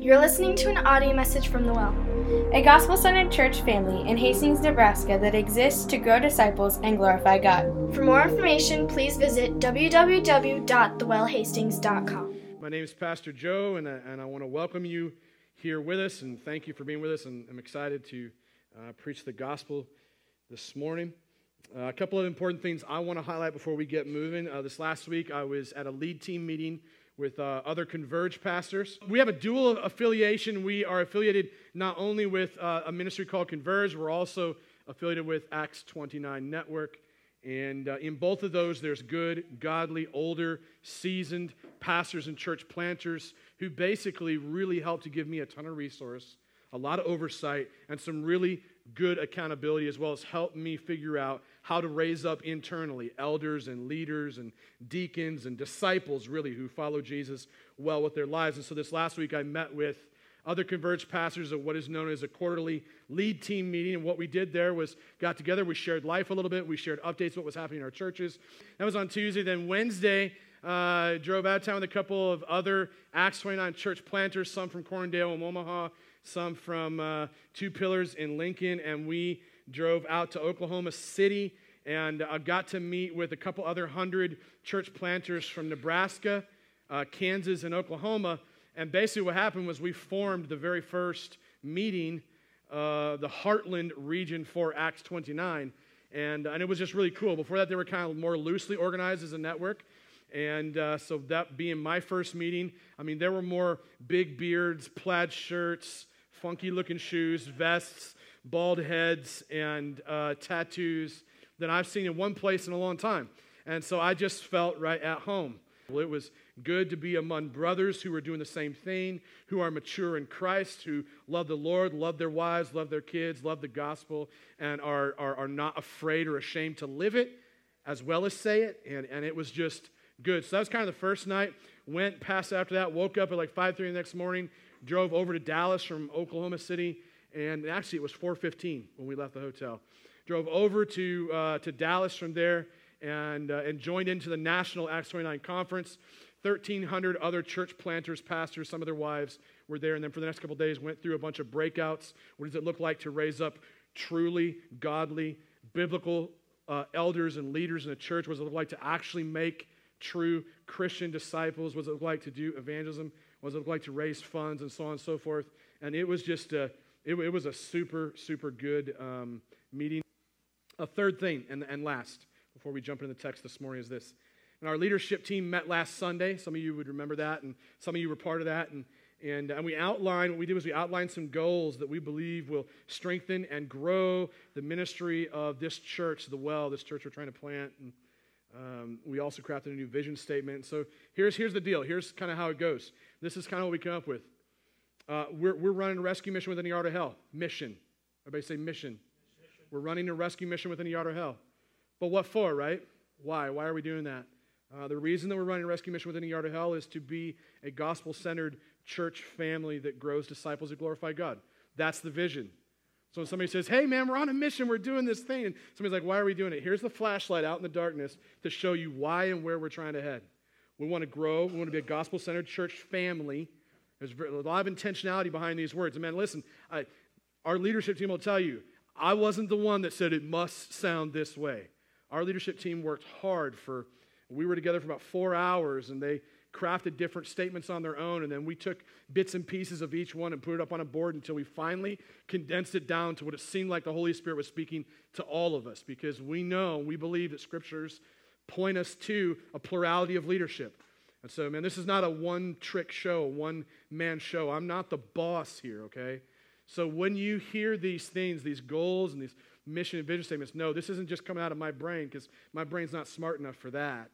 You're listening to an audio message from The Well, a gospel centered church family in Hastings, Nebraska that exists to grow disciples and glorify God. For more information, please visit www.thewellhastings.com. My name is Pastor Joe, and I, and I want to welcome you here with us and thank you for being with us. And I'm excited to uh, preach the gospel this morning. Uh, a couple of important things I want to highlight before we get moving. Uh, this last week, I was at a lead team meeting with uh, other Converge pastors. We have a dual affiliation. We are affiliated not only with uh, a ministry called Converge, we're also affiliated with Acts 29 Network. And uh, in both of those, there's good, godly, older, seasoned pastors and church planters who basically really help to give me a ton of resource, a lot of oversight, and some really good accountability, as well as help me figure out how to raise up internally elders and leaders and deacons and disciples, really, who follow Jesus well with their lives. And so this last week, I met with other converged pastors at what is known as a quarterly lead team meeting. And what we did there was got together, we shared life a little bit, we shared updates what was happening in our churches. That was on Tuesday. Then Wednesday, uh, drove out of town with a couple of other Acts 29 church planters, some from Coram Deo and Omaha, some from uh, Two Pillars in Lincoln, and we drove out to Oklahoma City and I got to meet with a couple other hundred church planters from Nebraska, uh, Kansas, and Oklahoma. And basically, what happened was we formed the very first meeting, uh, the Heartland region for Acts 29. And, and it was just really cool. Before that, they were kind of more loosely organized as a network. And uh, so, that being my first meeting, I mean, there were more big beards, plaid shirts, funky looking shoes, vests, bald heads, and uh, tattoos than I've seen in one place in a long time. And so I just felt right at home. It was good to be among brothers who are doing the same thing, who are mature in Christ, who love the Lord, love their wives, love their kids, love the gospel, and are, are, are not afraid or ashamed to live it as well as say it. And, and it was just good. So that was kind of the first night. Went past after that, woke up at like five 5.30 the next morning, drove over to Dallas from Oklahoma City, and actually it was 4.15 when we left the hotel drove over to, uh, to Dallas from there and, uh, and joined into the National Acts 29 conference. 1,300 other church planters, pastors, some of their wives were there. And then for the next couple days, went through a bunch of breakouts. What does it look like to raise up truly godly, biblical uh, elders and leaders in the church? What does it look like to actually make true Christian disciples? What does it look like to do evangelism? What does it look like to raise funds and so on and so forth? And it was just a, it, it was a super, super good um, meeting. A third thing, and, and last, before we jump into the text this morning, is this. And our leadership team met last Sunday. Some of you would remember that, and some of you were part of that. And, and, and we outlined, what we did was we outlined some goals that we believe will strengthen and grow the ministry of this church, the well, this church we're trying to plant. And um, we also crafted a new vision statement. So here's, here's the deal. Here's kind of how it goes. This is kind of what we come up with. Uh, we're, we're running a rescue mission within the yard of Hell. Mission. Everybody say mission. We're running a rescue mission within the Yard of Hell. But what for, right? Why? Why are we doing that? Uh, the reason that we're running a rescue mission within the Yard of Hell is to be a gospel centered church family that grows disciples that glorify God. That's the vision. So when somebody says, hey man, we're on a mission, we're doing this thing, and somebody's like, why are we doing it? Here's the flashlight out in the darkness to show you why and where we're trying to head. We want to grow, we want to be a gospel centered church family. There's a lot of intentionality behind these words. And man, listen, I, our leadership team will tell you I wasn't the one that said it must sound this way. Our leadership team worked hard for, we were together for about four hours and they crafted different statements on their own. And then we took bits and pieces of each one and put it up on a board until we finally condensed it down to what it seemed like the Holy Spirit was speaking to all of us because we know, we believe that scriptures point us to a plurality of leadership. And so, man, this is not a one trick show, one man show. I'm not the boss here, okay? So when you hear these things, these goals and these mission and vision statements, no, this isn't just coming out of my brain because my brain's not smart enough for that.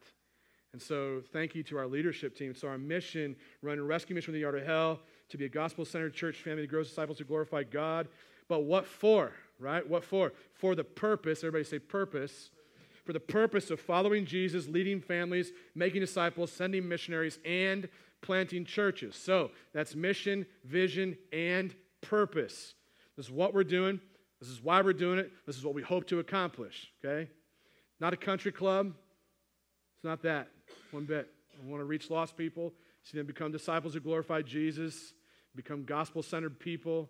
And so thank you to our leadership team. So our mission, running a rescue mission from the yard of hell, to be a gospel-centered church family that grows disciples to glorify God. But what for, right? What for? For the purpose, everybody say purpose, for the purpose of following Jesus, leading families, making disciples, sending missionaries, and planting churches. So that's mission, vision, and purpose. This is what we're doing. This is why we're doing it. This is what we hope to accomplish, okay? Not a country club. It's not that one bit. I want to reach lost people, see them become disciples who glorify Jesus, become gospel centered people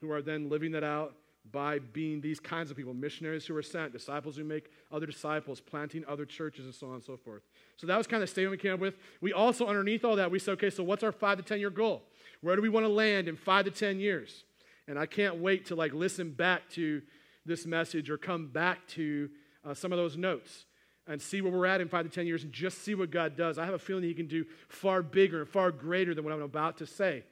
who are then living that out by being these kinds of people missionaries who are sent, disciples who make other disciples, planting other churches, and so on and so forth. So that was kind of the statement we came up with. We also, underneath all that, we said, okay, so what's our five to 10 year goal? Where do we want to land in five to 10 years? And I can't wait to like listen back to this message or come back to uh, some of those notes and see where we're at in five to 10 years and just see what God does. I have a feeling He can do far bigger and far greater than what I'm about to say.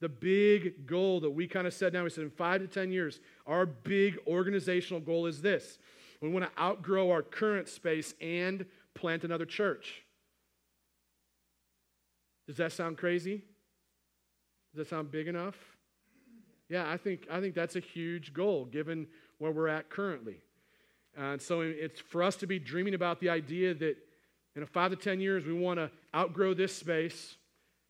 The big goal that we kind of set down, we said in five to 10 years, our big organizational goal is this we want to outgrow our current space and plant another church. Does that sound crazy? Does that sound big enough? Yeah, I think, I think that's a huge goal given where we're at currently. And so it's for us to be dreaming about the idea that in a five to 10 years, we want to outgrow this space.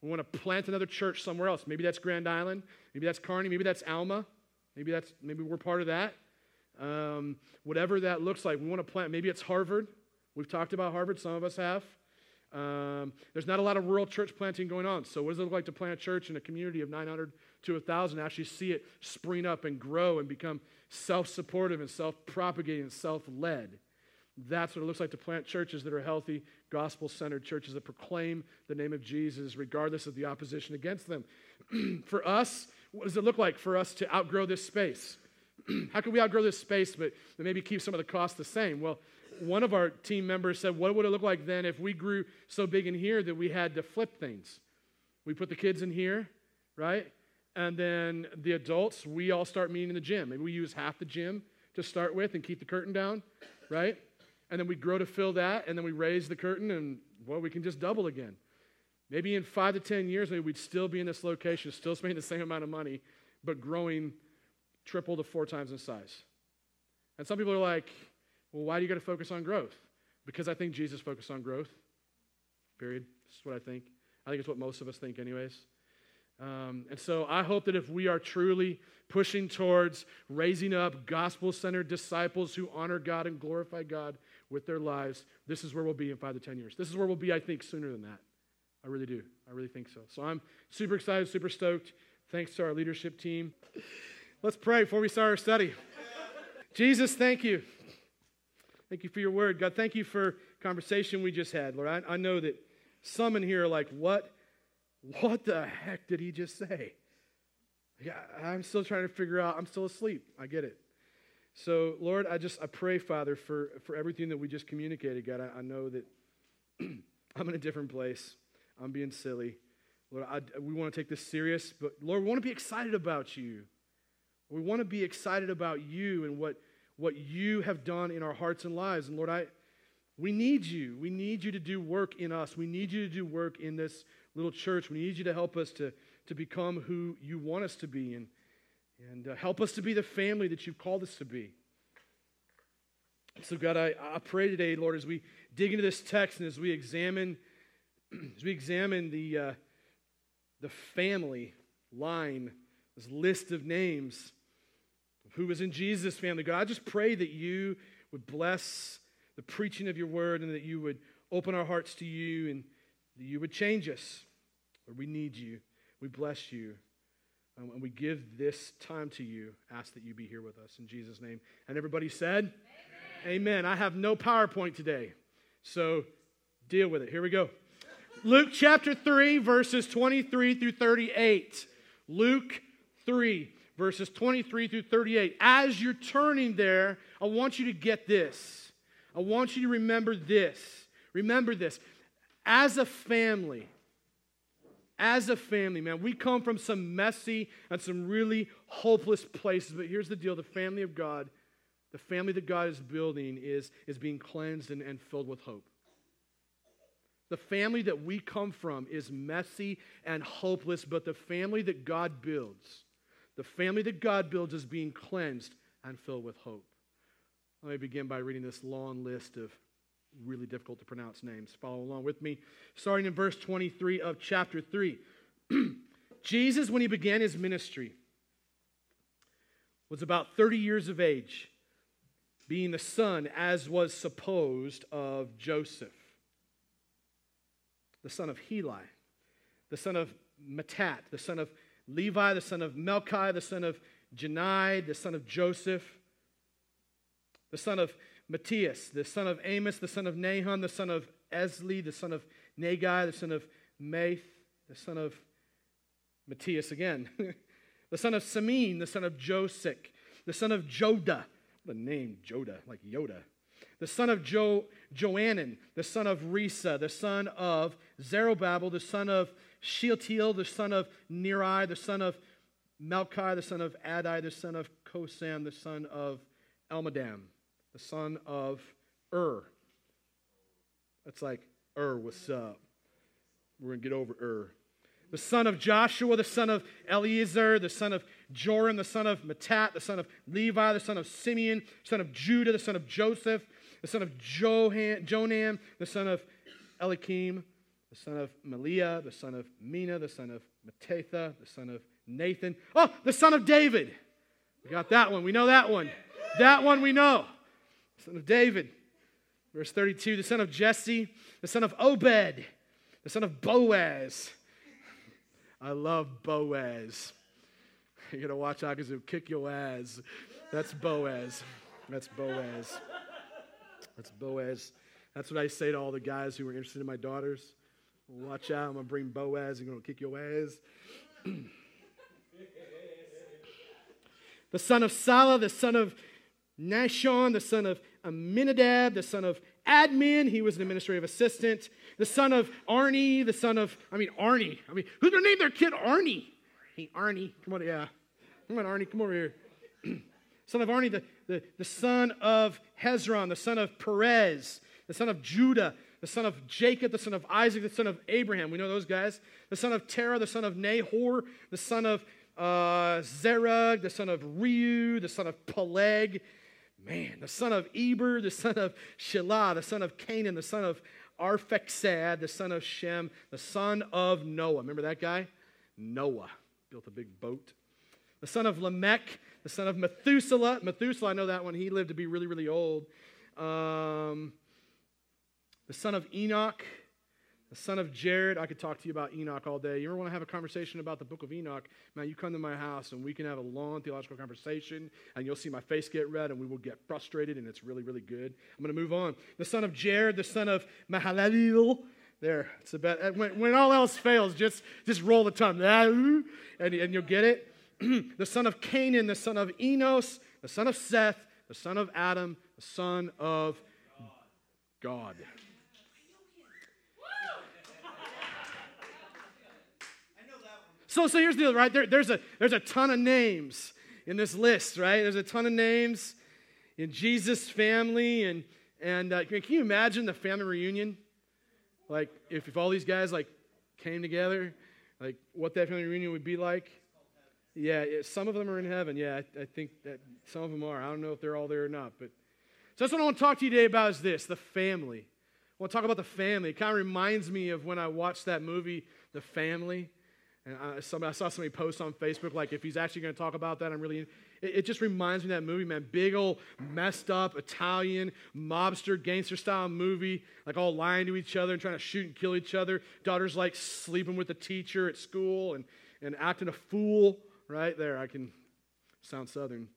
We want to plant another church somewhere else. Maybe that's Grand Island. Maybe that's Kearney. Maybe that's Alma. Maybe that's maybe we're part of that. Um, whatever that looks like, we want to plant. Maybe it's Harvard. We've talked about Harvard. Some of us have. Um, there's not a lot of rural church planting going on. So, what does it look like to plant a church in a community of 900 to 1,000? Actually, see it spring up and grow and become self supportive and self propagating and self led. That's what it looks like to plant churches that are healthy, gospel centered churches that proclaim the name of Jesus regardless of the opposition against them. for us, what does it look like for us to outgrow this space? How can we outgrow this space but maybe keep some of the costs the same? Well, one of our team members said, What would it look like then if we grew so big in here that we had to flip things? We put the kids in here, right? And then the adults, we all start meeting in the gym. Maybe we use half the gym to start with and keep the curtain down, right? And then we grow to fill that, and then we raise the curtain, and well, we can just double again. Maybe in five to 10 years, maybe we'd still be in this location, still spending the same amount of money, but growing triple to four times in size. And some people are like, well, why do you got to focus on growth? Because I think Jesus focused on growth, period. This is what I think. I think it's what most of us think, anyways. Um, and so I hope that if we are truly pushing towards raising up gospel centered disciples who honor God and glorify God with their lives, this is where we'll be in five to 10 years. This is where we'll be, I think, sooner than that. I really do. I really think so. So I'm super excited, super stoked. Thanks to our leadership team. Let's pray before we start our study. Jesus, thank you. Thank you for your word. God, thank you for conversation we just had. Lord, I, I know that some in here are like, what, what the heck did he just say? Yeah, I'm still trying to figure out. I'm still asleep. I get it. So, Lord, I just I pray, Father, for, for everything that we just communicated. God, I, I know that I'm in a different place. I'm being silly. Lord, I, we want to take this serious, but Lord, we want to be excited about you. We want to be excited about you and what what you have done in our hearts and lives. And Lord, I, we need you. We need you to do work in us. We need you to do work in this little church. We need you to help us to, to become who you want us to be and, and uh, help us to be the family that you've called us to be. So, God, I, I pray today, Lord, as we dig into this text and as we examine, as we examine the, uh, the family line, this list of names who was in Jesus' family. God, I just pray that you would bless the preaching of your word and that you would open our hearts to you and that you would change us. Lord, we need you. We bless you. And we give this time to you. Ask that you be here with us in Jesus' name. And everybody said, Amen. Amen. I have no PowerPoint today. So deal with it. Here we go. Luke chapter 3, verses 23 through 38. Luke 3 verses 23 through 38. As you're turning there, I want you to get this. I want you to remember this. Remember this. As a family, as a family, man, we come from some messy and some really hopeless places. But here's the deal the family of God, the family that God is building, is, is being cleansed and, and filled with hope. The family that we come from is messy and hopeless, but the family that God builds the family that God builds is being cleansed and filled with hope. Let me begin by reading this long list of really difficult to pronounce names. Follow along with me. Starting in verse 23 of chapter 3. Jesus, when he began his ministry, was about 30 years of age, being the son, as was supposed, of Joseph, the son of Heli, the son of Matthat, the son of Levi, the son of Melchi, the son of Jannai, the son of Joseph, the son of Matthias, the son of Amos, the son of Nahum, the son of Esli, the son of Naggai, the son of Maath, the son of Matthias again, the son of Semein, the son of Josech, the son of Joda, the name Joda, like Yoda, the son of jo, Joanan, the son of Rhesa, the son of Zerubbabel, the son of Shealtiel, the son of Neri, the son of Melchi, the son of Adai, the son of Cosam, the son of Elmadam, the son of Ur. That's like, Ur, what's up? We're going to get over Ur. The son of Joshua, the son of Eliezer, the son of Joram, the son of Matthat, the son of Levi, the son of Simeon, son of Judah, the son of Joseph, the son of Johan, Jonam, the son of Eliakim, the son of Melea, the son of Menna, the son of Mattatha, the son of Nathan. Oh, the son of David. We got that one. We know that one. That one we know. Son of David. Verse 32 the son of Jesse, the son of Obed, the son of Boaz. I love Boaz. You're going to watch out because he'll kick your ass. That's Boaz. That's Boaz. That's Boaz. That's what I say to all the guys who are interested in my daughters. Watch out, I'm gonna bring Boaz, he's gonna kick your ass. the son of Salah, the son of Nahshon, the son of Amminadab, the son of Admin, he was an administrative assistant, the son of Arnie, the son of, I mean, Arnie. I mean, who's gonna name their kid Arnie? Hey, Arnie, come on, yeah. Come on, Arnie, come over here. son of Arnie, the, the, the son of Hezron, the son of Perez, the son of Judah, the son of Jacob, the son of Isaac, the son of Abraham. We know those guys. The son of Terah, the son of Nahor, the son of uh, Serug, the son of Reu, the son of Peleg. Man, the son of Eber, the son of Shelah, the son of Cainan, the son of Arphaxad, the son of Shem, the son of Noah. Remember that guy? Noah built a big boat. The son of Lamech, the son of Methuselah. Methuselah, I know that one. He lived to be really, really old. Um, the son of Enoch, the son of Jared. I could talk to you about Enoch all day. You ever want to have a conversation about the book of Enoch? Man, you come to my house and we can have a long theological conversation, and you'll see my face get red, and we will get frustrated, and it's really, really good. I'm going to move on. The son of Jared, the son of Mahalalel. There, it's the best. When, when all else fails, just, just roll the tongue, and, and you'll get it. the son of Cainan, the son of Enos, the son of Seth, the son of Adam, the son of God. So, so here's the deal, right? There, there's, a, there's a ton of names in this list, right? There's a ton of names in Jesus' family. And, and uh, can you imagine the family reunion? Like, if, if all these guys, like, came together, like, what that family reunion would be like? Yeah, some of them are in heaven. Yeah, I, I think that some of them are. I don't know if they're all there or not. But so that's what I want to talk to you today about is this, the family. I want to talk about the family. It kind of reminds me of when I watched that movie, The Family. And I, somebody, I saw somebody post on Facebook, like, if he's actually going to talk about that, I'm really. It, it, just reminds me of that movie, man. Big old messed up Italian mobster gangster style movie, like all lying to each other and trying to shoot and kill each other. Daughter's like sleeping with the teacher at school and, and acting a fool. Right there, I can sound southern.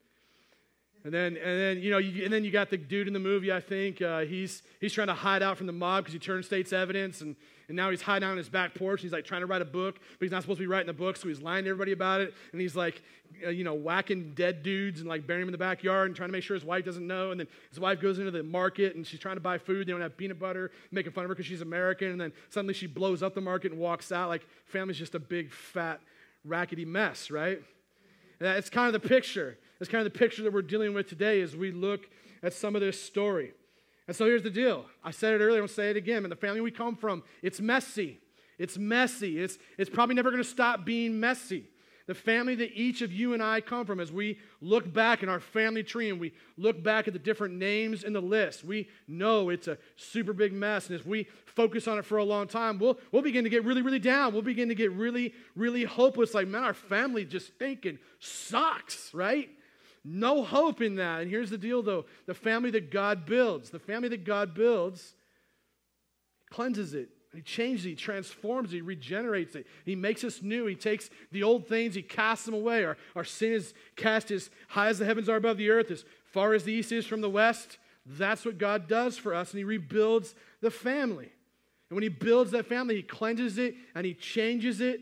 And then, and then, you know, you, and then you got the dude in the movie. I think uh, he's he's trying to hide out from the mob because he turned state's evidence, and, and now he's hiding out on his back porch. he's like trying to write a book, but he's not supposed to be writing the book, so he's lying to everybody about it. And he's like, uh, you know, whacking dead dudes and like burying them in the backyard and trying to make sure his wife doesn't know. And then his wife goes into the market and she's trying to buy food. They don't have peanut butter, making fun of her because she's American. And then suddenly she blows up the market and walks out. Like family's just a big fat rackety mess, right? And it's kind of the picture. That's kind of the picture that we're dealing with today as we look at some of this story. And so here's the deal. I said it earlier, I'll say it again. In the family we come from, it's messy. It's messy. It's, it's probably never going to stop being messy. The family that each of you and I come from, as we look back in our family tree and we look back at the different names in the list, we know it's a super big mess. And if we focus on it for a long time, we'll, we'll begin to get really, really down. We'll begin to get really, really hopeless. Like, man, our family just thinking sucks, right? No hope in that. And here's the deal, though the family that God builds, the family that God builds, cleanses it He changes it, he transforms it, he regenerates it. He makes us new. He takes the old things, he casts them away. Our, our sin is cast as high as the heavens are above the earth, as far as the east is from the west. That's what God does for us, and he rebuilds the family. And when he builds that family, he cleanses it and he changes it.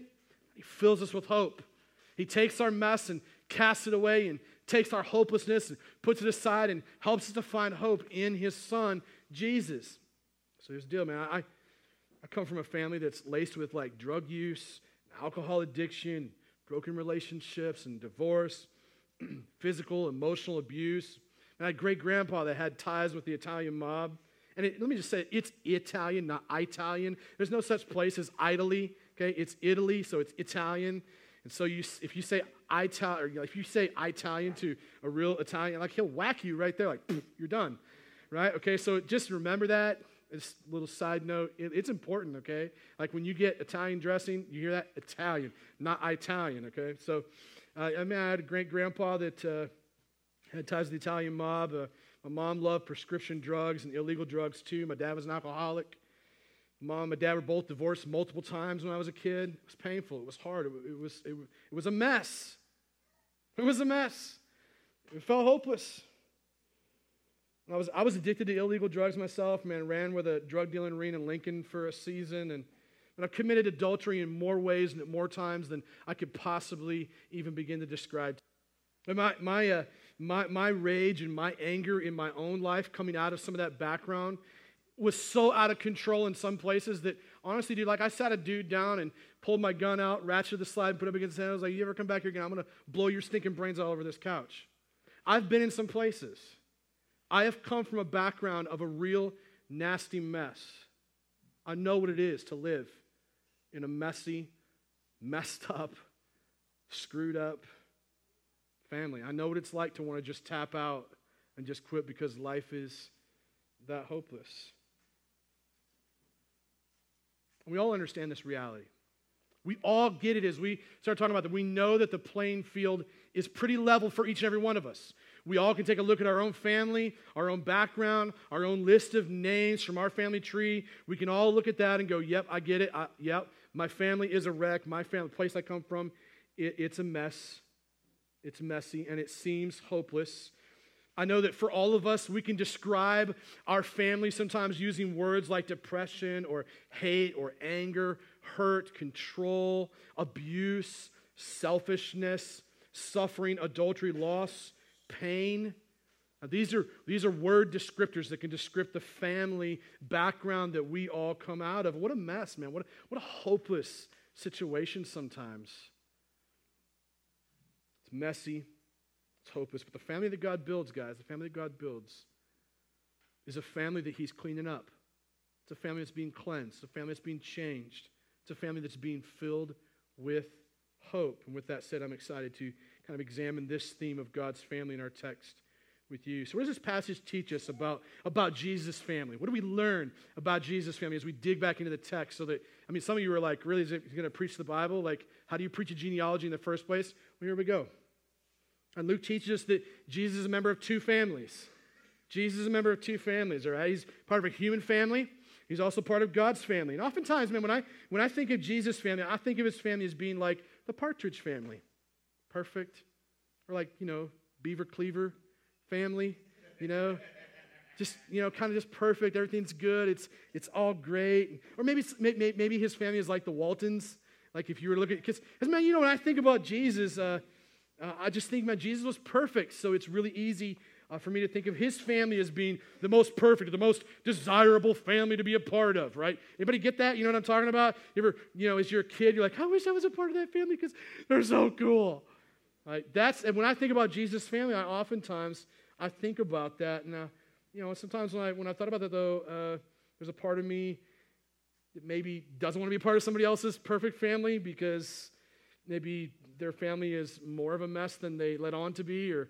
He fills us with hope. He takes our mess and casts it away and takes our hopelessness and puts it aside and helps us to find hope in his son, Jesus. So here's the deal, man. I, I come from a family that's laced with like drug use, alcohol addiction, broken relationships, and divorce, physical, emotional abuse. And I had great grandpa that had ties with the Italian mob. And it, let me just say, it's Italian, not Italian. There's no such place as Italy. Okay, it's Italy, so it's Italian. And so you, if you say Italian, if you say Italian to a real Italian, like he'll whack you right there, like you're done, right? Okay, so just remember that. Just a little side note, it, it's important, okay? Like when you get Italian dressing, you hear that Italian, not Italian, okay? So, uh, I mean, I had a great grandpa that uh, had ties to the Italian mob. Uh, my mom loved prescription drugs and illegal drugs too. My dad was an alcoholic. Mom and dad were both divorced multiple times when I was a kid. It was painful. It was hard. It, it was, it, it was a mess. It was a mess. It felt hopeless. I was, I was addicted to illegal drugs myself, man. Ran with a drug dealing ring in Lincoln for a season. And, and I've committed adultery in more ways and at more times than I could possibly even begin to describe. And my, my, uh, my, my rage and my anger in my own life coming out of some of that background was so out of control in some places that honestly, dude, like I sat a dude down and pulled my gun out, ratcheted the slide, and put it up against his head. I was like, you ever come back here again? I'm to blow your stinking brains all over this couch. I've been in some places. I have come from a background of a real nasty mess. I know what it is to live in a messy, messed up, screwed up family. I know what it's like to want to just tap out and just quit because life is that hopeless. And we all understand this reality. We all get it as we start talking about that. We know that the playing field is pretty level for each and every one of us. We all can take a look at our own family, our own background, our own list of names from our family tree. We can all look at that and go, yep, I get it. I, yep, my family is a wreck. My family, the place I come from, it, it's a mess. It's messy and it seems hopeless. I know that for all of us, we can describe our family sometimes using words like depression or hate or anger, hurt, control, abuse, selfishness, suffering, adultery, loss, pain. Now, these, are, these are word descriptors that can describe the family background that we all come out of. What a mess, man. What a, what a hopeless situation sometimes. It's messy, it's hopeless. But the family that God builds, guys, the family that God builds is a family that He's cleaning up. It's a family that's being cleansed, it's a family that's being changed, it's a family that's being filled with hope. And with that said, I'm excited to kind of examine this theme of God's family in our text with you. So, what does this passage teach us about, about Jesus' family? What do we learn about Jesus' family as we dig back into the text? So that, I mean, some of you are like, really, is it going to preach the Bible? Like, how do you preach a genealogy in the first place? Well, here we go. And Luke teaches us that Jesus is a member of two families. Jesus is a member of two families, all right? He's part of a human family. He's also part of God's family. And oftentimes, man, when I, when I think of Jesus' family, I think of his family as being like the Partridge family. Perfect. Or like, you know, Beaver Cleaver family, you know? Just, you know, kind of just perfect. Everything's good. It's, it's all great. Or maybe, maybe his family is like the Waltons. Like if you were looking, because, man, you know, when I think about Jesus, uh, uh, I just think, man, Jesus was perfect, so it's really easy uh, for me to think of his family as being the most perfect, the most desirable family to be a part of, right? Anybody get that? You know what I'm talking about? You ever, you know, as you're a kid, you're like, I wish I was a part of that family because they're so cool. Right? That's and when I think about Jesus' family, I oftentimes I think about that. And uh, you know, sometimes when I when I thought about that though, uh, there's a part of me that maybe doesn't want to be part of somebody else's perfect family because maybe their family is more of a mess than they let on to be, or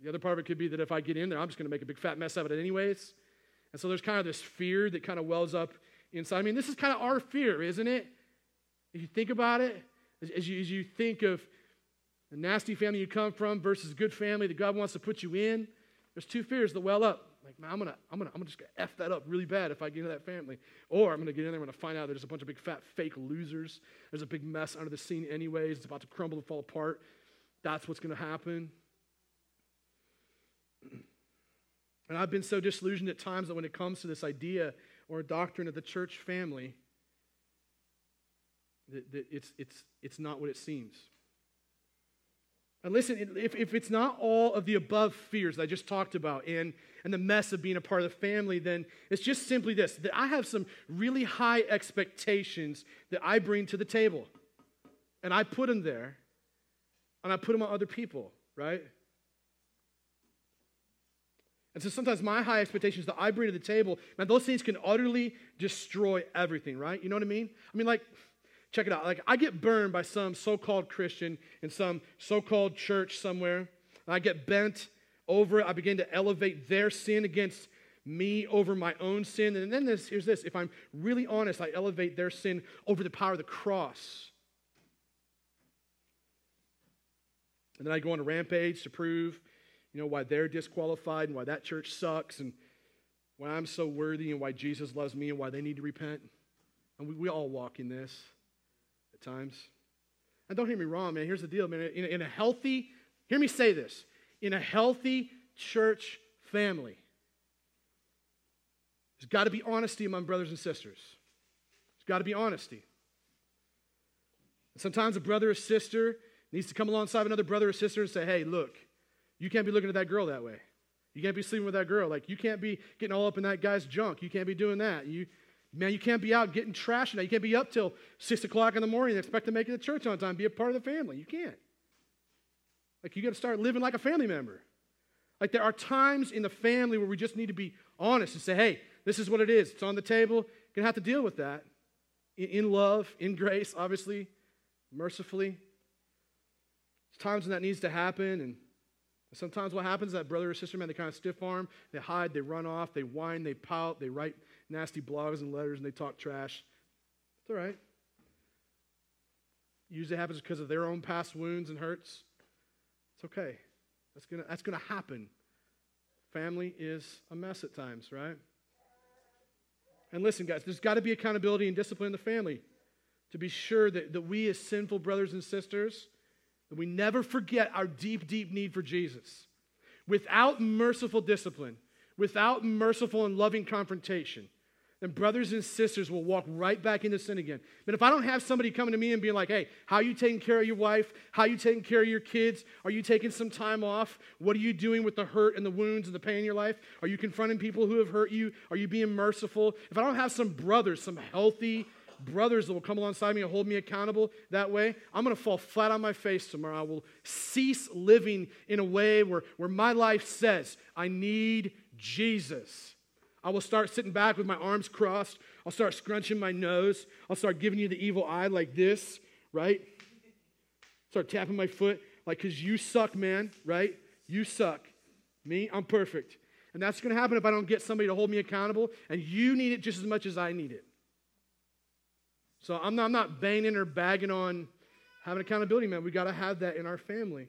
the other part of it could be that if I get in there, I'm just going to make a big fat mess out of it anyways. And so there's kind of this fear that kind of wells up inside. I mean, this is kind of our fear, isn't it? If you think about it, as you, as you think of the nasty family you come from versus good family that God wants to put you in, there's two fears that well up. Like, man, I'm gonna, I'm gonna, I'm gonna just f that up really bad if I get into that family. Or I'm gonna get in there, I'm gonna find out there's a bunch of big fat fake losers. There's a big mess under the scene, anyways. It's about to crumble and fall apart. That's what's gonna happen. And I've been so disillusioned at times that when it comes to this idea or doctrine of the church family, that, that it's, it's, it's not what it seems. And listen, if, if it's not all of the above fears that I just talked about and, and the mess of being a part of the family, then it's just simply this that I have some really high expectations that I bring to the table. And I put them there, and I put them on other people, right? And so sometimes my high expectations that I bring to the table, man, those things can utterly destroy everything, right? You know what I mean? I mean, like, check it out. Like, I get burned by some so called Christian in some so called church somewhere. I get bent over it. I begin to elevate their sin against me over my own sin. And then this, here's this if I'm really honest, I elevate their sin over the power of the cross. And then I go on a rampage to prove you know, why they're disqualified and why that church sucks and why I'm so worthy and why Jesus loves me and why they need to repent. And we, we all walk in this times. And don't hear me wrong, man. Here's the deal, man. In, in a healthy, hear me say this, in a healthy church family, there's got to be honesty among brothers and sisters. There's got to be honesty. And sometimes a brother or sister needs to come alongside another brother or sister and say, hey, look, you can't be looking at that girl that way. You can't be sleeping with that girl. Like, you can't be getting all up in that guy's junk. You can't be doing that. You, man, you can't be out getting trash. Now. You can't be up till 6 o'clock in the morning and expect to make it to church on time, be a part of the family. You can't. Like, you got to start living like a family member. Like, there are times in the family where we just need to be honest and say, hey, this is what it is. It's on the table. You're going to have to deal with that in love, in grace, obviously, mercifully. There's times when that needs to happen, and Sometimes what happens is that brother or sister, man, they kind of stiff arm, they hide, they run off, they whine, they pout, they write nasty blogs and letters, and they talk trash. It's all right. Usually happens because of their own past wounds and hurts. It's okay. That's gonna that's gonna happen. Family is a mess at times, right? And listen, guys, there's got to be accountability and discipline in the family to be sure that, that we as sinful brothers and sisters that we never forget our deep, deep need for Jesus. Without merciful discipline, without merciful and loving confrontation, then brothers and sisters will walk right back into sin again. But if I don't have somebody coming to me and being like, hey, how are you taking care of your wife? How are you taking care of your kids? Are you taking some time off? What are you doing with the hurt and the wounds and the pain in your life? Are you confronting people who have hurt you? Are you being merciful? If I don't have some brothers, some healthy, brothers that will come alongside me and hold me accountable that way, I'm going to fall flat on my face tomorrow. I will cease living in a way where, where my life says, I need Jesus. I will start sitting back with my arms crossed. I'll start scrunching my nose. I'll start giving you the evil eye like this, right? Start tapping my foot, like, because you suck, man, right? You suck. Me, I'm perfect. And that's going to happen if I don't get somebody to hold me accountable, and you need it just as much as I need it. So I'm not, I'm not banging or bagging on having accountability, man. We got to have that in our family.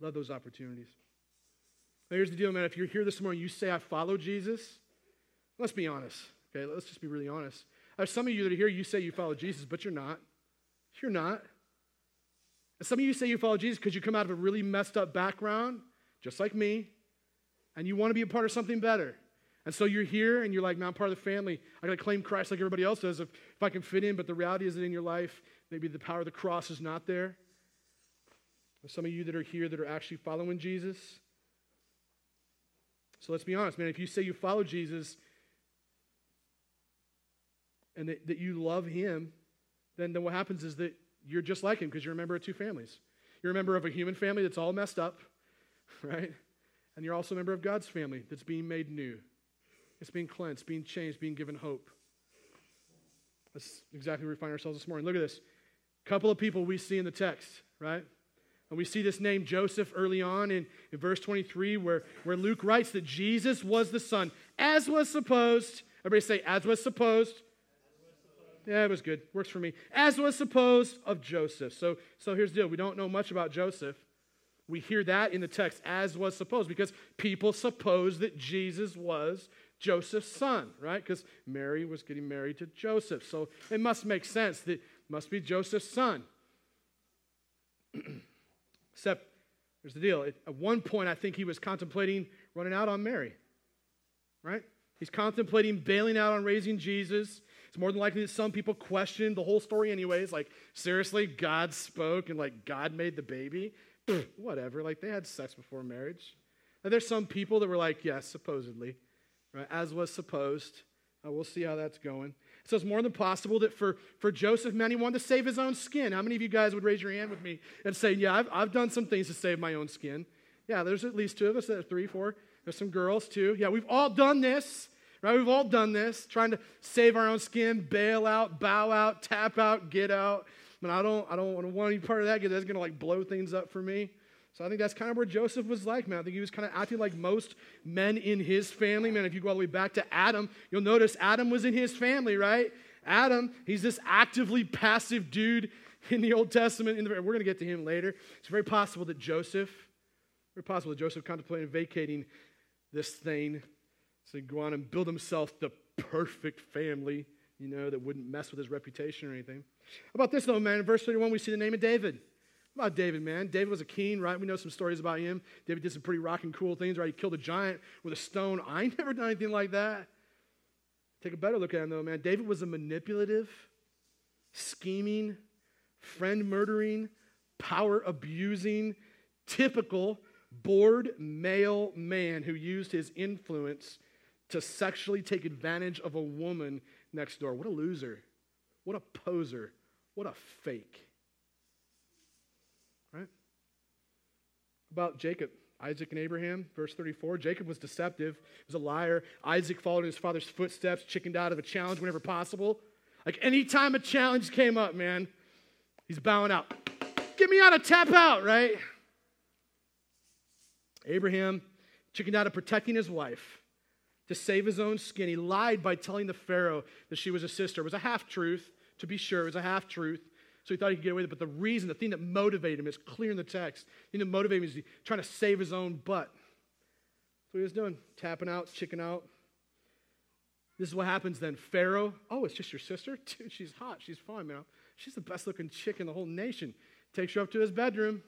Love those opportunities. Now, here's the deal, man. If you're here this morning, you say, I follow Jesus. Let's be honest, okay? Let's just be really honest. There's some of you that are here, you say you follow Jesus, but you're not. You're not. And some of you say you follow Jesus because you come out of a really messed up background, just like me, and you want to be a part of something better. And so you're here and you're like, man, I'm part of the family. I got to claim Christ like everybody else does if, if I can fit in. But the reality is that in your life, maybe the power of the cross is not there. Some of you that are here that are actually following Jesus. So let's be honest, man. If you say you follow Jesus and that, that you love him, then, then what happens is that you're just like him because you're a member of two families. You're a member of a human family that's all messed up, right? And you're also a member of God's family that's being made new. It's being cleansed, being changed, being given hope. That's exactly where we find ourselves this morning. Look at this. Couple of people we see in the text, right? And we see this name Joseph early on in, in verse 23, where, where Luke writes that Jesus was the son, as was supposed. Everybody say, as was supposed. Yeah, it was good. Works for me. As was supposed of Joseph. So, so here's the deal. We don't know much about Joseph. We hear that in the text as was supposed because people supposed that Jesus was Joseph's son, right? Because Mary was getting married to Joseph. So it must make sense that must be Joseph's son. Except, here's the deal. At one point, I think he was contemplating running out on Mary, right? He's contemplating bailing out on raising Jesus. It's more than likely that some people questioned the whole story, anyways. Like, seriously, God spoke and, like, God made the baby? Whatever. Like, they had sex before marriage. And there's some people that were like, yes, supposedly, right? As was supposed. Uh, we'll see how that's going. So it's more than possible that for, for Joseph, man, he wanted to save his own skin. How many of you guys would raise your hand with me and say, Yeah, I've, I've done some things to save my own skin? Yeah, there's at least two of us, there's three, four. There's some girls too. Yeah, we've all done this, right? We've all done this, trying to save our own skin, bail out, bow out, tap out, get out. But I don't, I don't want to want any part of that because that's going to like blow things up for me. So I think that's kind of where Joseph was like, man. I think he was kind of acting like most men in his family. Man, if you go all the way back to Adam, you'll notice Adam was in his family, right? Adam, he's this actively passive dude in the Old Testament. The, we're going to get to him later. It's very possible that Joseph, very possible that Joseph contemplated vacating this thing so he'd go on and build himself the perfect family, you know, that wouldn't mess with his reputation or anything. How about this, though, man? In verse 31, we see the name of David about David, man. David was a king, right? We know some stories about him. David did some pretty rocking cool things, right? He killed a giant with a stone. I never done anything like that. Take a better look at him, though, man. David was a manipulative, scheming, friend murdering, power abusing, typical, bored male man who used his influence to sexually take advantage of a woman next door. What a loser. What a poser. What a fake. About Jacob, Isaac and Abraham, verse 34. Jacob was deceptive, he was a liar. Isaac followed in his father's footsteps, chickened out of a challenge whenever possible. Like anytime a challenge came up, man, he's bowing out. Get me out of tap out, right? Abraham chickened out of protecting his wife to save his own skin. He lied by telling the Pharaoh that she was a sister. It was a half truth, to be sure, it was a half truth. So he thought he could get away with it. But the reason, the thing that motivated him is clear in the text. The thing that motivated him is trying to save his own butt. That's what he was doing, tapping out, chicken out. This is what happens then. Pharaoh, oh, it's just your sister? Dude, she's hot. She's fine, man. She's the best looking chick in the whole nation. Takes her up to his bedroom,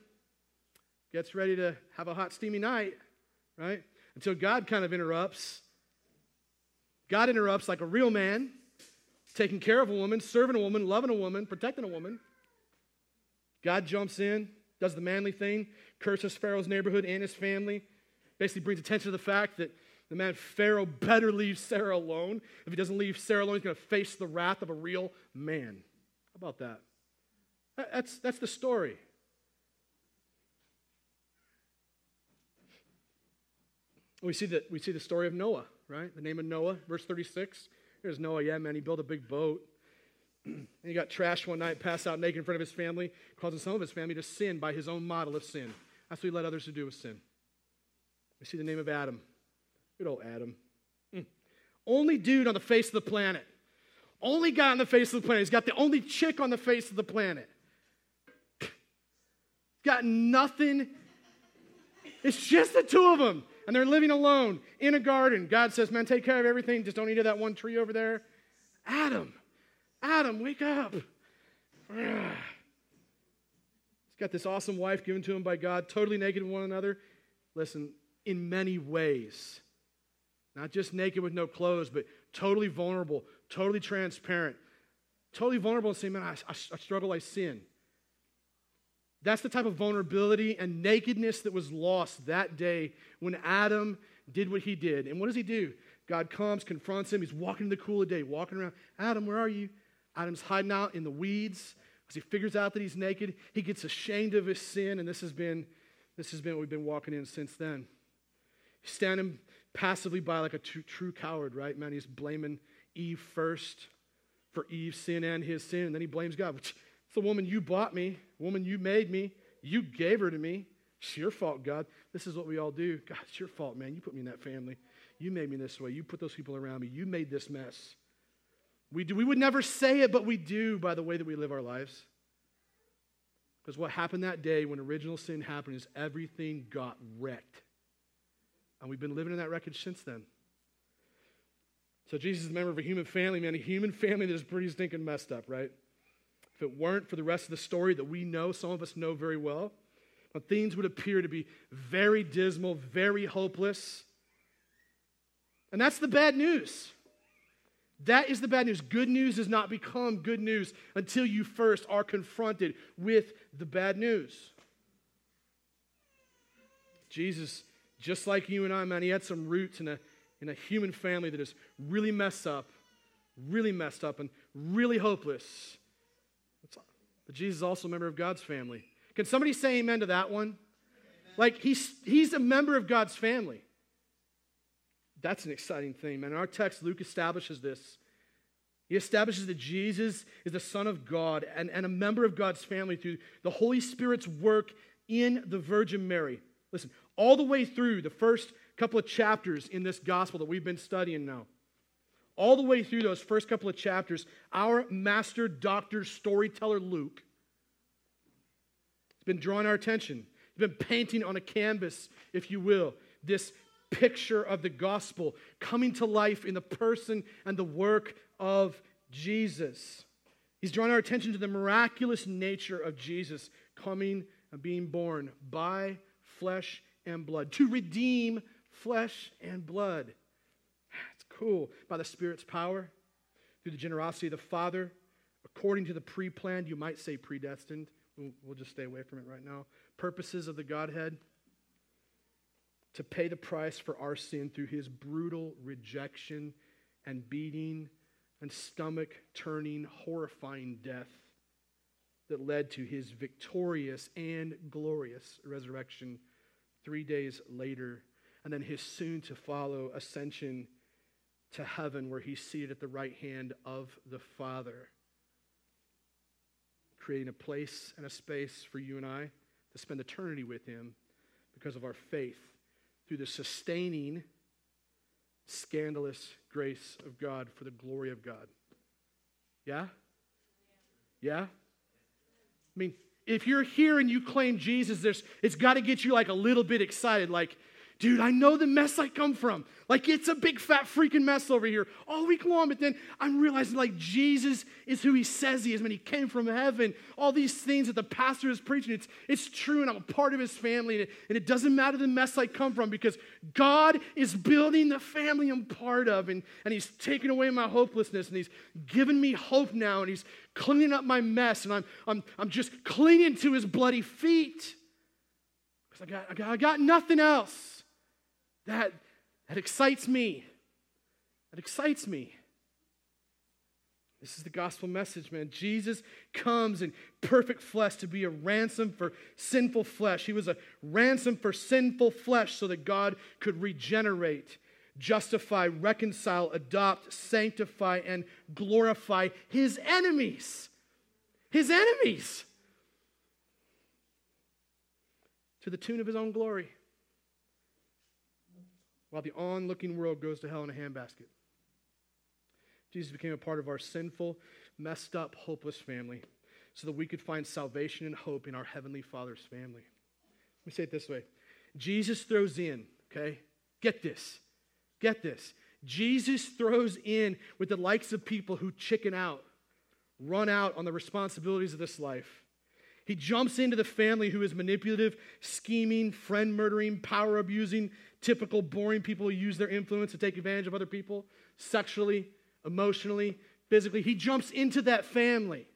gets ready to have a hot, steamy night, right? Until God kind of interrupts. God interrupts like a real man taking care of a woman, serving a woman, loving a woman, protecting a woman. God jumps in, does the manly thing, curses Pharaoh's neighborhood and his family, basically brings attention to the fact that the man Pharaoh better leave Sarah alone. If he doesn't leave Sarah alone, he's going to face the wrath of a real man. How about that? That's, that's the story. We see, that, we see the story of Noah, right? The name of Noah, verse 36. Here's Noah. Yeah, man, he built a big boat. And he got trashed one night, passed out naked in front of his family, causing some of his family to sin by his own model of sin. That's what he led others to do with sin. We see the name of Adam. Good old Adam. Mm. Only dude on the face of the planet. Only guy on the face of the planet. He's got the only chick on the face of the planet. got nothing. It's just the two of them and they're living alone in a garden. God says, Man, take care of everything. Just don't eat of that one tree over there. Adam, Adam, wake up. He's got this awesome wife given to him by God, totally naked with one another. Listen, in many ways, not just naked with no clothes, but totally vulnerable, totally transparent, totally vulnerable and saying, Man, I, I, I struggle, I sin. That's the type of vulnerability and nakedness that was lost that day when Adam did what he did. And what does he do? God comes, confronts him. He's walking in the cool of day, walking around. Adam, where are you? Adam's hiding out in the weeds because he figures out that he's naked. He gets ashamed of his sin, and this has been this has been what we've been walking in since then. He's standing passively by like a true, true coward, right? Man, he's blaming Eve first for Eve's sin and his sin, and then he blames God. It's the woman you bought me, woman you made me. You gave her to me. It's your fault, God. This is what we all do. God, it's your fault, man. You put me in that family. You made me this way. You put those people around me. You made this mess. We, do, we would never say it, but we do by the way that we live our lives. Because what happened that day when original sin happened is everything got wrecked. And we've been living in that wreckage since then. So Jesus is a member of a human family, man, a human family that is pretty stinking messed up, right? If it weren't for the rest of the story that we know, some of us know very well, things would appear to be very dismal, very hopeless. And that's the bad news. That is the bad news. Good news does not become good news until you first are confronted with the bad news. Jesus, just like you and I, man, he had some roots in a, in a human family that is really messed up, really messed up, and really hopeless. But Jesus is also a member of God's family. Can somebody say amen to that one? Like, he's, he's a member of God's family. That's an exciting thing, man. In our text, Luke establishes this. He establishes that Jesus is the Son of God and, and a member of God's family through the Holy Spirit's work in the Virgin Mary. Listen, all the way through the first couple of chapters in this gospel that we've been studying now, all the way through those first couple of chapters, our master doctor storyteller Luke has been drawing our attention. He's been painting on a canvas, if you will, this picture of the gospel coming to life in the person and the work of Jesus. He's drawn our attention to the miraculous nature of Jesus coming and being born by flesh and blood to redeem flesh and blood. It's cool. By the Spirit's power, through the generosity of the Father, according to the pre planned, you might say predestined. We'll just stay away from it right now. Purposes of the Godhead to pay the price for our sin through his brutal rejection and beating and stomach turning, horrifying death that led to his victorious and glorious resurrection three days later, and then his soon to follow ascension to heaven, where he's seated at the right hand of the Father, creating a place and a space for you and I to spend eternity with him because of our faith through the sustaining, scandalous grace of God for the glory of God. Yeah? Yeah? I mean, if you're here and you claim Jesus, there's, it's got to get you like a little bit excited. Like, dude, I know the mess I come from. Like, it's a big fat freaking mess over here all week long. But then I'm realizing, like, Jesus is who he says he is. When he came from heaven, all these things that the pastor is preaching, it's, it's true, and I'm a part of his family. And it, and it doesn't matter the mess I come from because God is building the family I'm part of. And, and he's taken away my hopelessness, and he's given me hope now, and he's cleaning up my mess, and I'm, I'm, I'm just clinging to his bloody feet. Because I got, I, got, I got nothing else. That, that excites me. That excites me. This is the gospel message, man. Jesus comes in perfect flesh to be a ransom for sinful flesh. He was a ransom for sinful flesh so that God could regenerate, justify, reconcile, adopt, sanctify, and glorify his enemies. His enemies. To the tune of his own glory while the onlooking world goes to hell in a handbasket. Jesus became a part of our sinful, messed up, hopeless family so that we could find salvation and hope in our Heavenly Father's family. Let me say it this way Jesus throws in, okay? Get this. Get this. Jesus throws in with the likes of people who chicken out, run out on the responsibilities of this life. He jumps into the family who is manipulative, scheming, friend murdering, power abusing, typical boring people who use their influence to take advantage of other people sexually, emotionally, physically. He jumps into that family.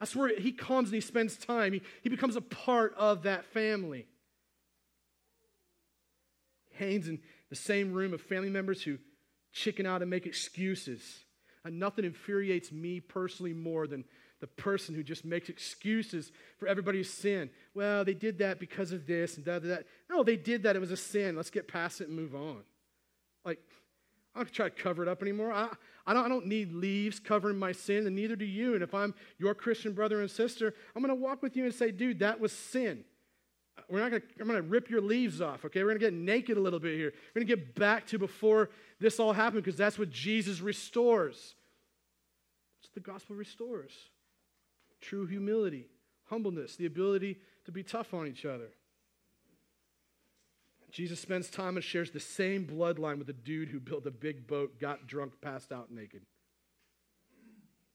That's where he comes and he spends time. He, he becomes a part of that family. He hangs in the same room of family members who chicken out and make excuses. And nothing infuriates me personally more than the person who just makes excuses for everybody's sin. Well, they did that because of this and that, that. No, they did that. It was a sin. Let's get past it and move on. Like, I don't try to cover it up anymore. I, I, don't, I don't need leaves covering my sin, and neither do you. And if I'm your Christian brother and sister, I'm going to walk with you and say, dude, that was sin. We're not going to, I'm going to rip your leaves off, okay? We're going to get naked a little bit here. We're going to get back to before this all happened because that's what Jesus restores. What the gospel restores true humility, humbleness, the ability to be tough on each other. Jesus spends time and shares the same bloodline with a dude who built a big boat, got drunk, passed out naked.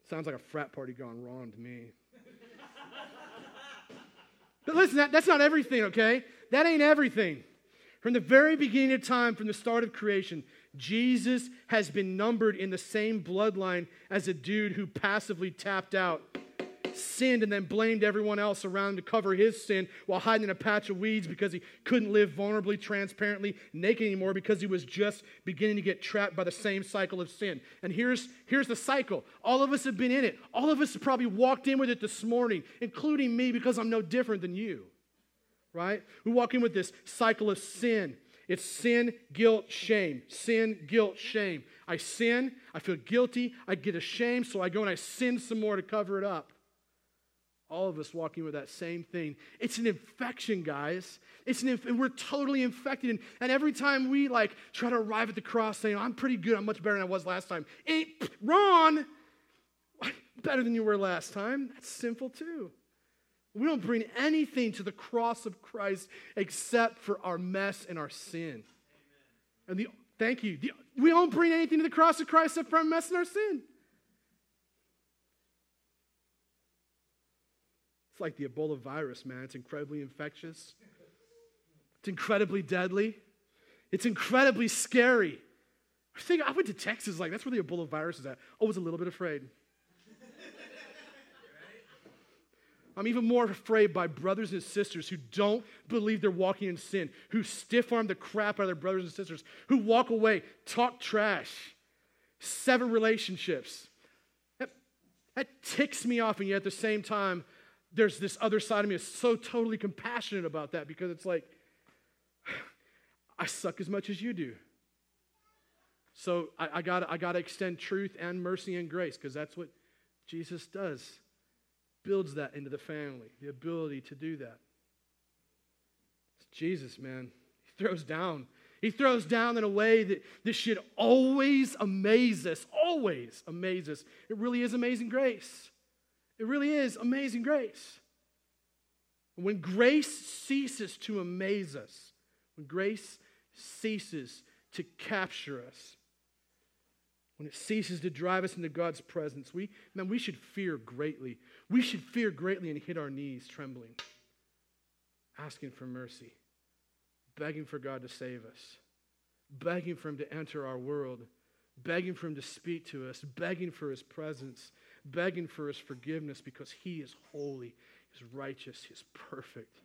Sounds like a frat party gone wrong to me. but listen, that, that's not everything, okay? That ain't everything. From the very beginning of time, from the start of creation, Jesus has been numbered in the same bloodline as a dude who passively tapped out sinned and then blamed everyone else around to cover his sin while hiding in a patch of weeds because he couldn't live vulnerably, transparently, naked anymore because he was just beginning to get trapped by the same cycle of sin. And here's, here's the cycle. All of us have been in it. All of us have probably walked in with it this morning, including me because I'm no different than you. Right? We walk in with this cycle of sin. It's sin, guilt, shame. Sin, guilt, shame. I sin, I feel guilty, I get ashamed, so I go and I sin some more to cover it up. All of us walking with that same thing. It's an infection, guys. It's an inf- and we're totally infected. And, and every time we like try to arrive at the cross saying, I'm pretty good, I'm much better than I was last time. Ain't Ron, better than you were last time. That's sinful too. We don't bring anything to the cross of Christ except for our mess and our sin. Amen. And the thank you. The, we don't bring anything to the cross of Christ except for our mess and our sin. Like the Ebola virus, man. It's incredibly infectious, it's incredibly deadly, it's incredibly scary. I think I went to Texas, like, that's where the Ebola virus is at. Oh, I was a little bit afraid. I'm even more afraid by brothers and sisters who don't believe they're walking in sin, who stiff arm the crap out of their brothers and sisters, who walk away, talk trash, sever relationships. That, that ticks me off, and yet at the same time, there's this other side of me that's so totally compassionate about that because it's like, I suck as much as you do. So I, I got I to extend truth and mercy and grace because that's what Jesus does. Builds that into the family, the ability to do that. It's Jesus, man. He throws down. He throws down in a way that this should always amaze us, always amaze us. It really is amazing grace. It really is amazing grace. When grace ceases to amaze us, when grace ceases to capture us, when it ceases to drive us into God's presence, we, man, we should fear greatly. We should fear greatly and hit our knees trembling, asking for mercy, begging for God to save us, begging for Him to enter our world, begging for Him to speak to us, begging for His presence, begging for his forgiveness because he is holy, he's righteous, he's perfect,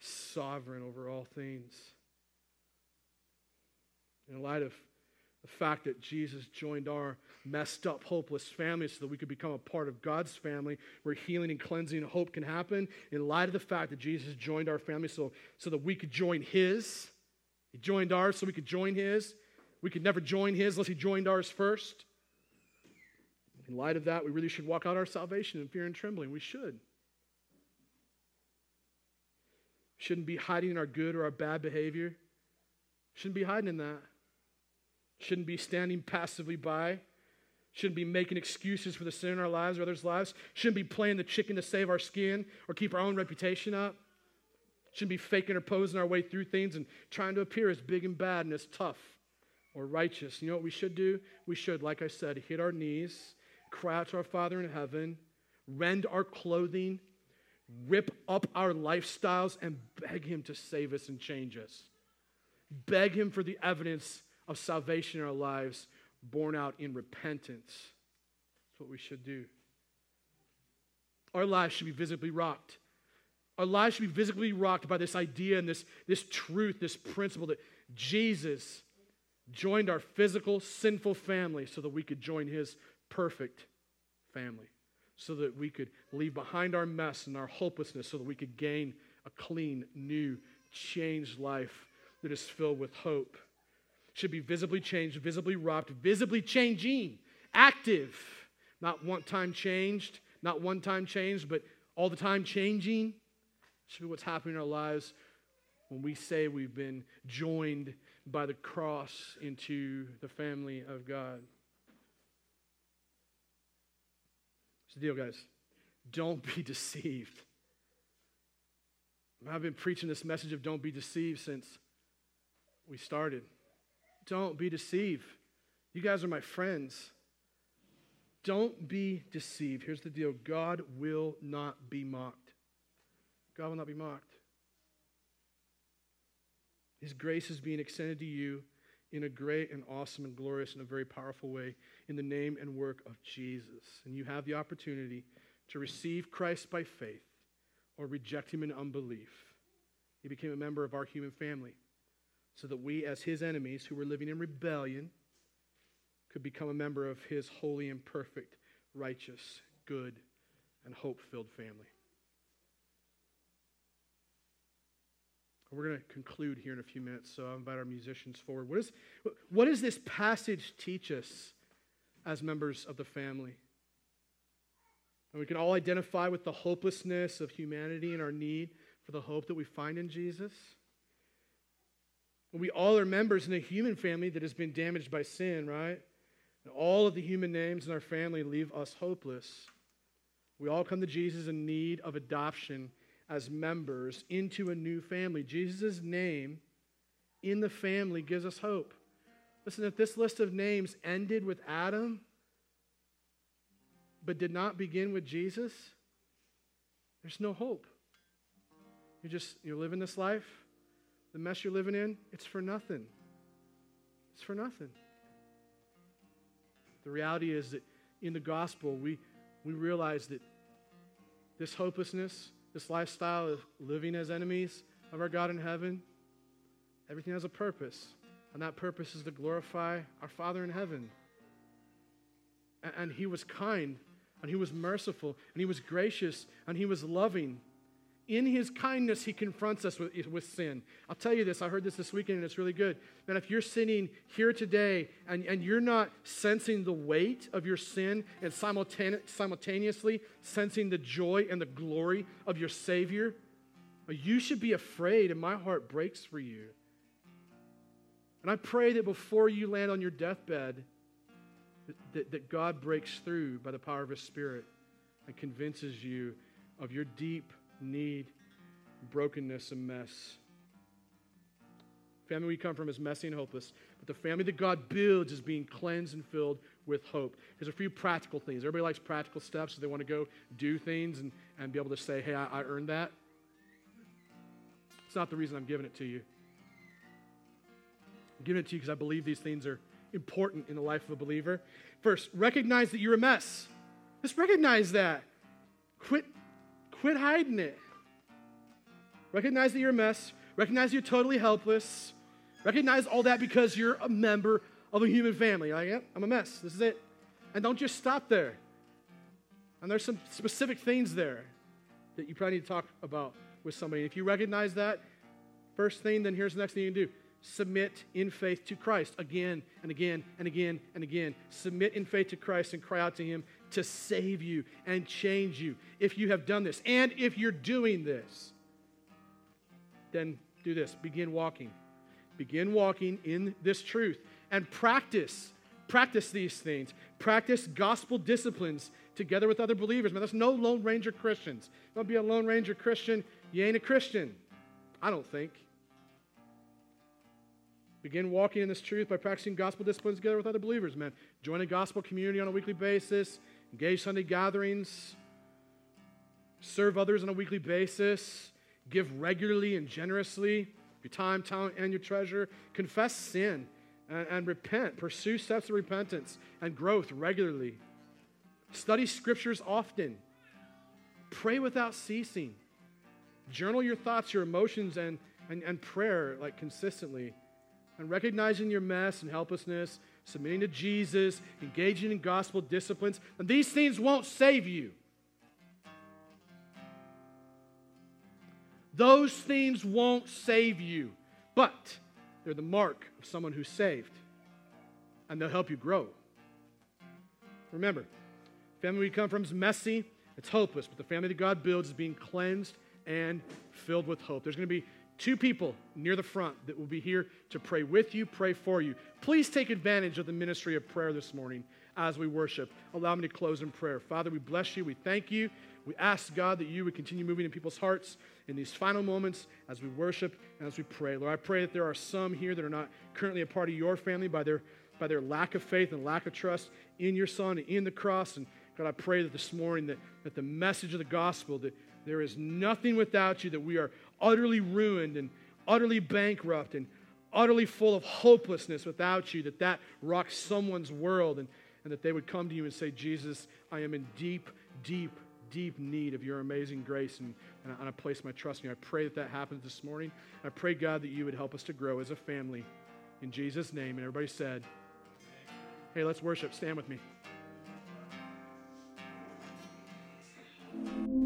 sovereign over all things. In light of the fact that Jesus joined our messed up, hopeless family so that we could become a part of God's family where healing and cleansing and hope can happen, in light of the fact that Jesus joined our family so, so that we could join His, He joined ours so we could join His. We could never join His unless He joined ours first. In light of that, we really should walk out our salvation in fear and trembling. We should. Shouldn't be hiding our good or our bad behavior. Shouldn't be hiding in that. Shouldn't be standing passively by. Shouldn't be making excuses for the sin in our lives or others' lives. Shouldn't be playing the chicken to save our skin or keep our own reputation up. Shouldn't be faking or posing our way through things and trying to appear as big and bad and as tough or righteous. You know what we should do? We should, like I said, hit our knees cry out to our Father in heaven, rend our clothing, rip up our lifestyles, and beg Him to save us and change us. Beg Him for the evidence of salvation in our lives born out in repentance. That's what we should do. Our lives should be visibly rocked. Our lives should be visibly rocked by this idea and this, this truth, this principle that Jesus joined our physical, sinful family so that we could join his perfect family so that we could leave behind our mess and our hopelessness so that we could gain a clean, new, changed life that is filled with hope. Should be visibly changed, visibly rocked, visibly changing, active, not one time changed, not one time changed, but all the time changing. Should be what's happening in our lives when we say we've been joined by the cross into the family of God. The deal, guys. Don't be deceived. I've been preaching this message of don't be deceived since we started. Don't be deceived. You guys are my friends. Don't be deceived. Here's the deal God will not be mocked. God will not be mocked. His grace is being extended to you in a great and awesome and glorious and a very powerful way in the name and work of Jesus. And you have the opportunity to receive Christ by faith or reject him in unbelief. He became a member of our human family so that we, as his enemies who were living in rebellion, could become a member of his holy and perfect, righteous, good, and hope filled family. We're going to conclude here in a few minutes, so I'll invite our musicians forward. What, is, what does this passage teach us as members of the family? And we can all identify with the hopelessness of humanity and our need for the hope that we find in Jesus. We all are members in a human family that has been damaged by sin, right? And all of the human names in our family leave us hopeless. We all come to Jesus in need of adoption as members into a new family. Jesus' name in the family gives us hope. Listen, if this list of names ended with Adam, but did not begin with Jesus, there's no hope. You're just, you're living this life, the mess you're living in, it's for nothing. It's for nothing. The reality is that in the gospel, we, we realize that this hopelessness, this lifestyle of living as enemies of our God in heaven, everything has a purpose. And that purpose is to glorify our Father in heaven. And, and He was kind, and He was merciful, and He was gracious, and He was loving in his kindness, he confronts us with, with sin. I'll tell you this, I heard this this weekend and it's really good. Man, if you're sitting here today and, and you're not sensing the weight of your sin and simultane- simultaneously sensing the joy and the glory of your Savior, you should be afraid, and my heart breaks for you. And I pray that before you land on your deathbed, that, that, that God breaks through by the power of His Spirit and convinces you of your deep need, brokenness, and mess. Family we come from is messy and hopeless, but the family that God builds is being cleansed and filled with hope. There's a few practical things. Everybody likes practical steps, so they want to go do things and, and be able to say, hey, I, I earned that. It's not the reason I'm giving it to you. I'm giving it to you because I believe these things are important in the life of a believer. First, recognize that you're a mess. Just recognize that. Quit Quit hiding it. Recognize that you're a mess. Recognize you're totally helpless. Recognize all that because you're a member of a human family. Like, yep, I'm a mess. This is it. And don't just stop there. And there's some specific things there that you probably need to talk about with somebody. If you recognize that, first thing, then here's the next thing you can do submit in faith to Christ again and again and again and again. Submit in faith to Christ and cry out to Him to save you and change you if you have done this. And if you're doing this, then do this begin walking. Begin walking in this truth and practice. Practice these things. Practice gospel disciplines together with other believers. Man, there's no Lone Ranger Christians. Don't be a Lone Ranger Christian. You ain't a Christian. I don't think. Begin walking in this truth by practicing gospel disciplines together with other believers, man. Join a gospel community on a weekly basis engage Sunday gatherings, serve others on a weekly basis, give regularly and generously your time, talent, and your treasure, confess sin and, and repent, pursue steps of repentance and growth regularly, study scriptures often, pray without ceasing, journal your thoughts, your emotions, and, and, and prayer like consistently, and recognizing your mess and helplessness submitting to Jesus, engaging in gospel disciplines, and these things won't save you. Those things won't save you, but they're the mark of someone who's saved, and they'll help you grow. Remember, family we come from is messy, it's hopeless, but the family that God builds is being cleansed and filled with hope. There's going to be two people near the front that will be here to pray with you, pray for you. Please take advantage of the ministry of prayer this morning as we worship. Allow me to close in prayer. Father, we bless you. We thank you. We ask, God, that you would continue moving in people's hearts in these final moments as we worship and as we pray. Lord, I pray that there are some here that are not currently a part of your family by their, by their lack of faith and lack of trust in your Son and in the cross. And God, I pray that this morning that, that the message of the gospel, that there is nothing without you, that we are utterly ruined and utterly bankrupt and utterly full of hopelessness without you, that that rocks someone's world and, and that they would come to you and say, Jesus, I am in deep, deep, deep need of your amazing grace and, and, I, and I place my trust in you. I pray that that happens this morning. I pray, God, that you would help us to grow as a family. In Jesus' name. And everybody said, hey, let's worship. Stand with me.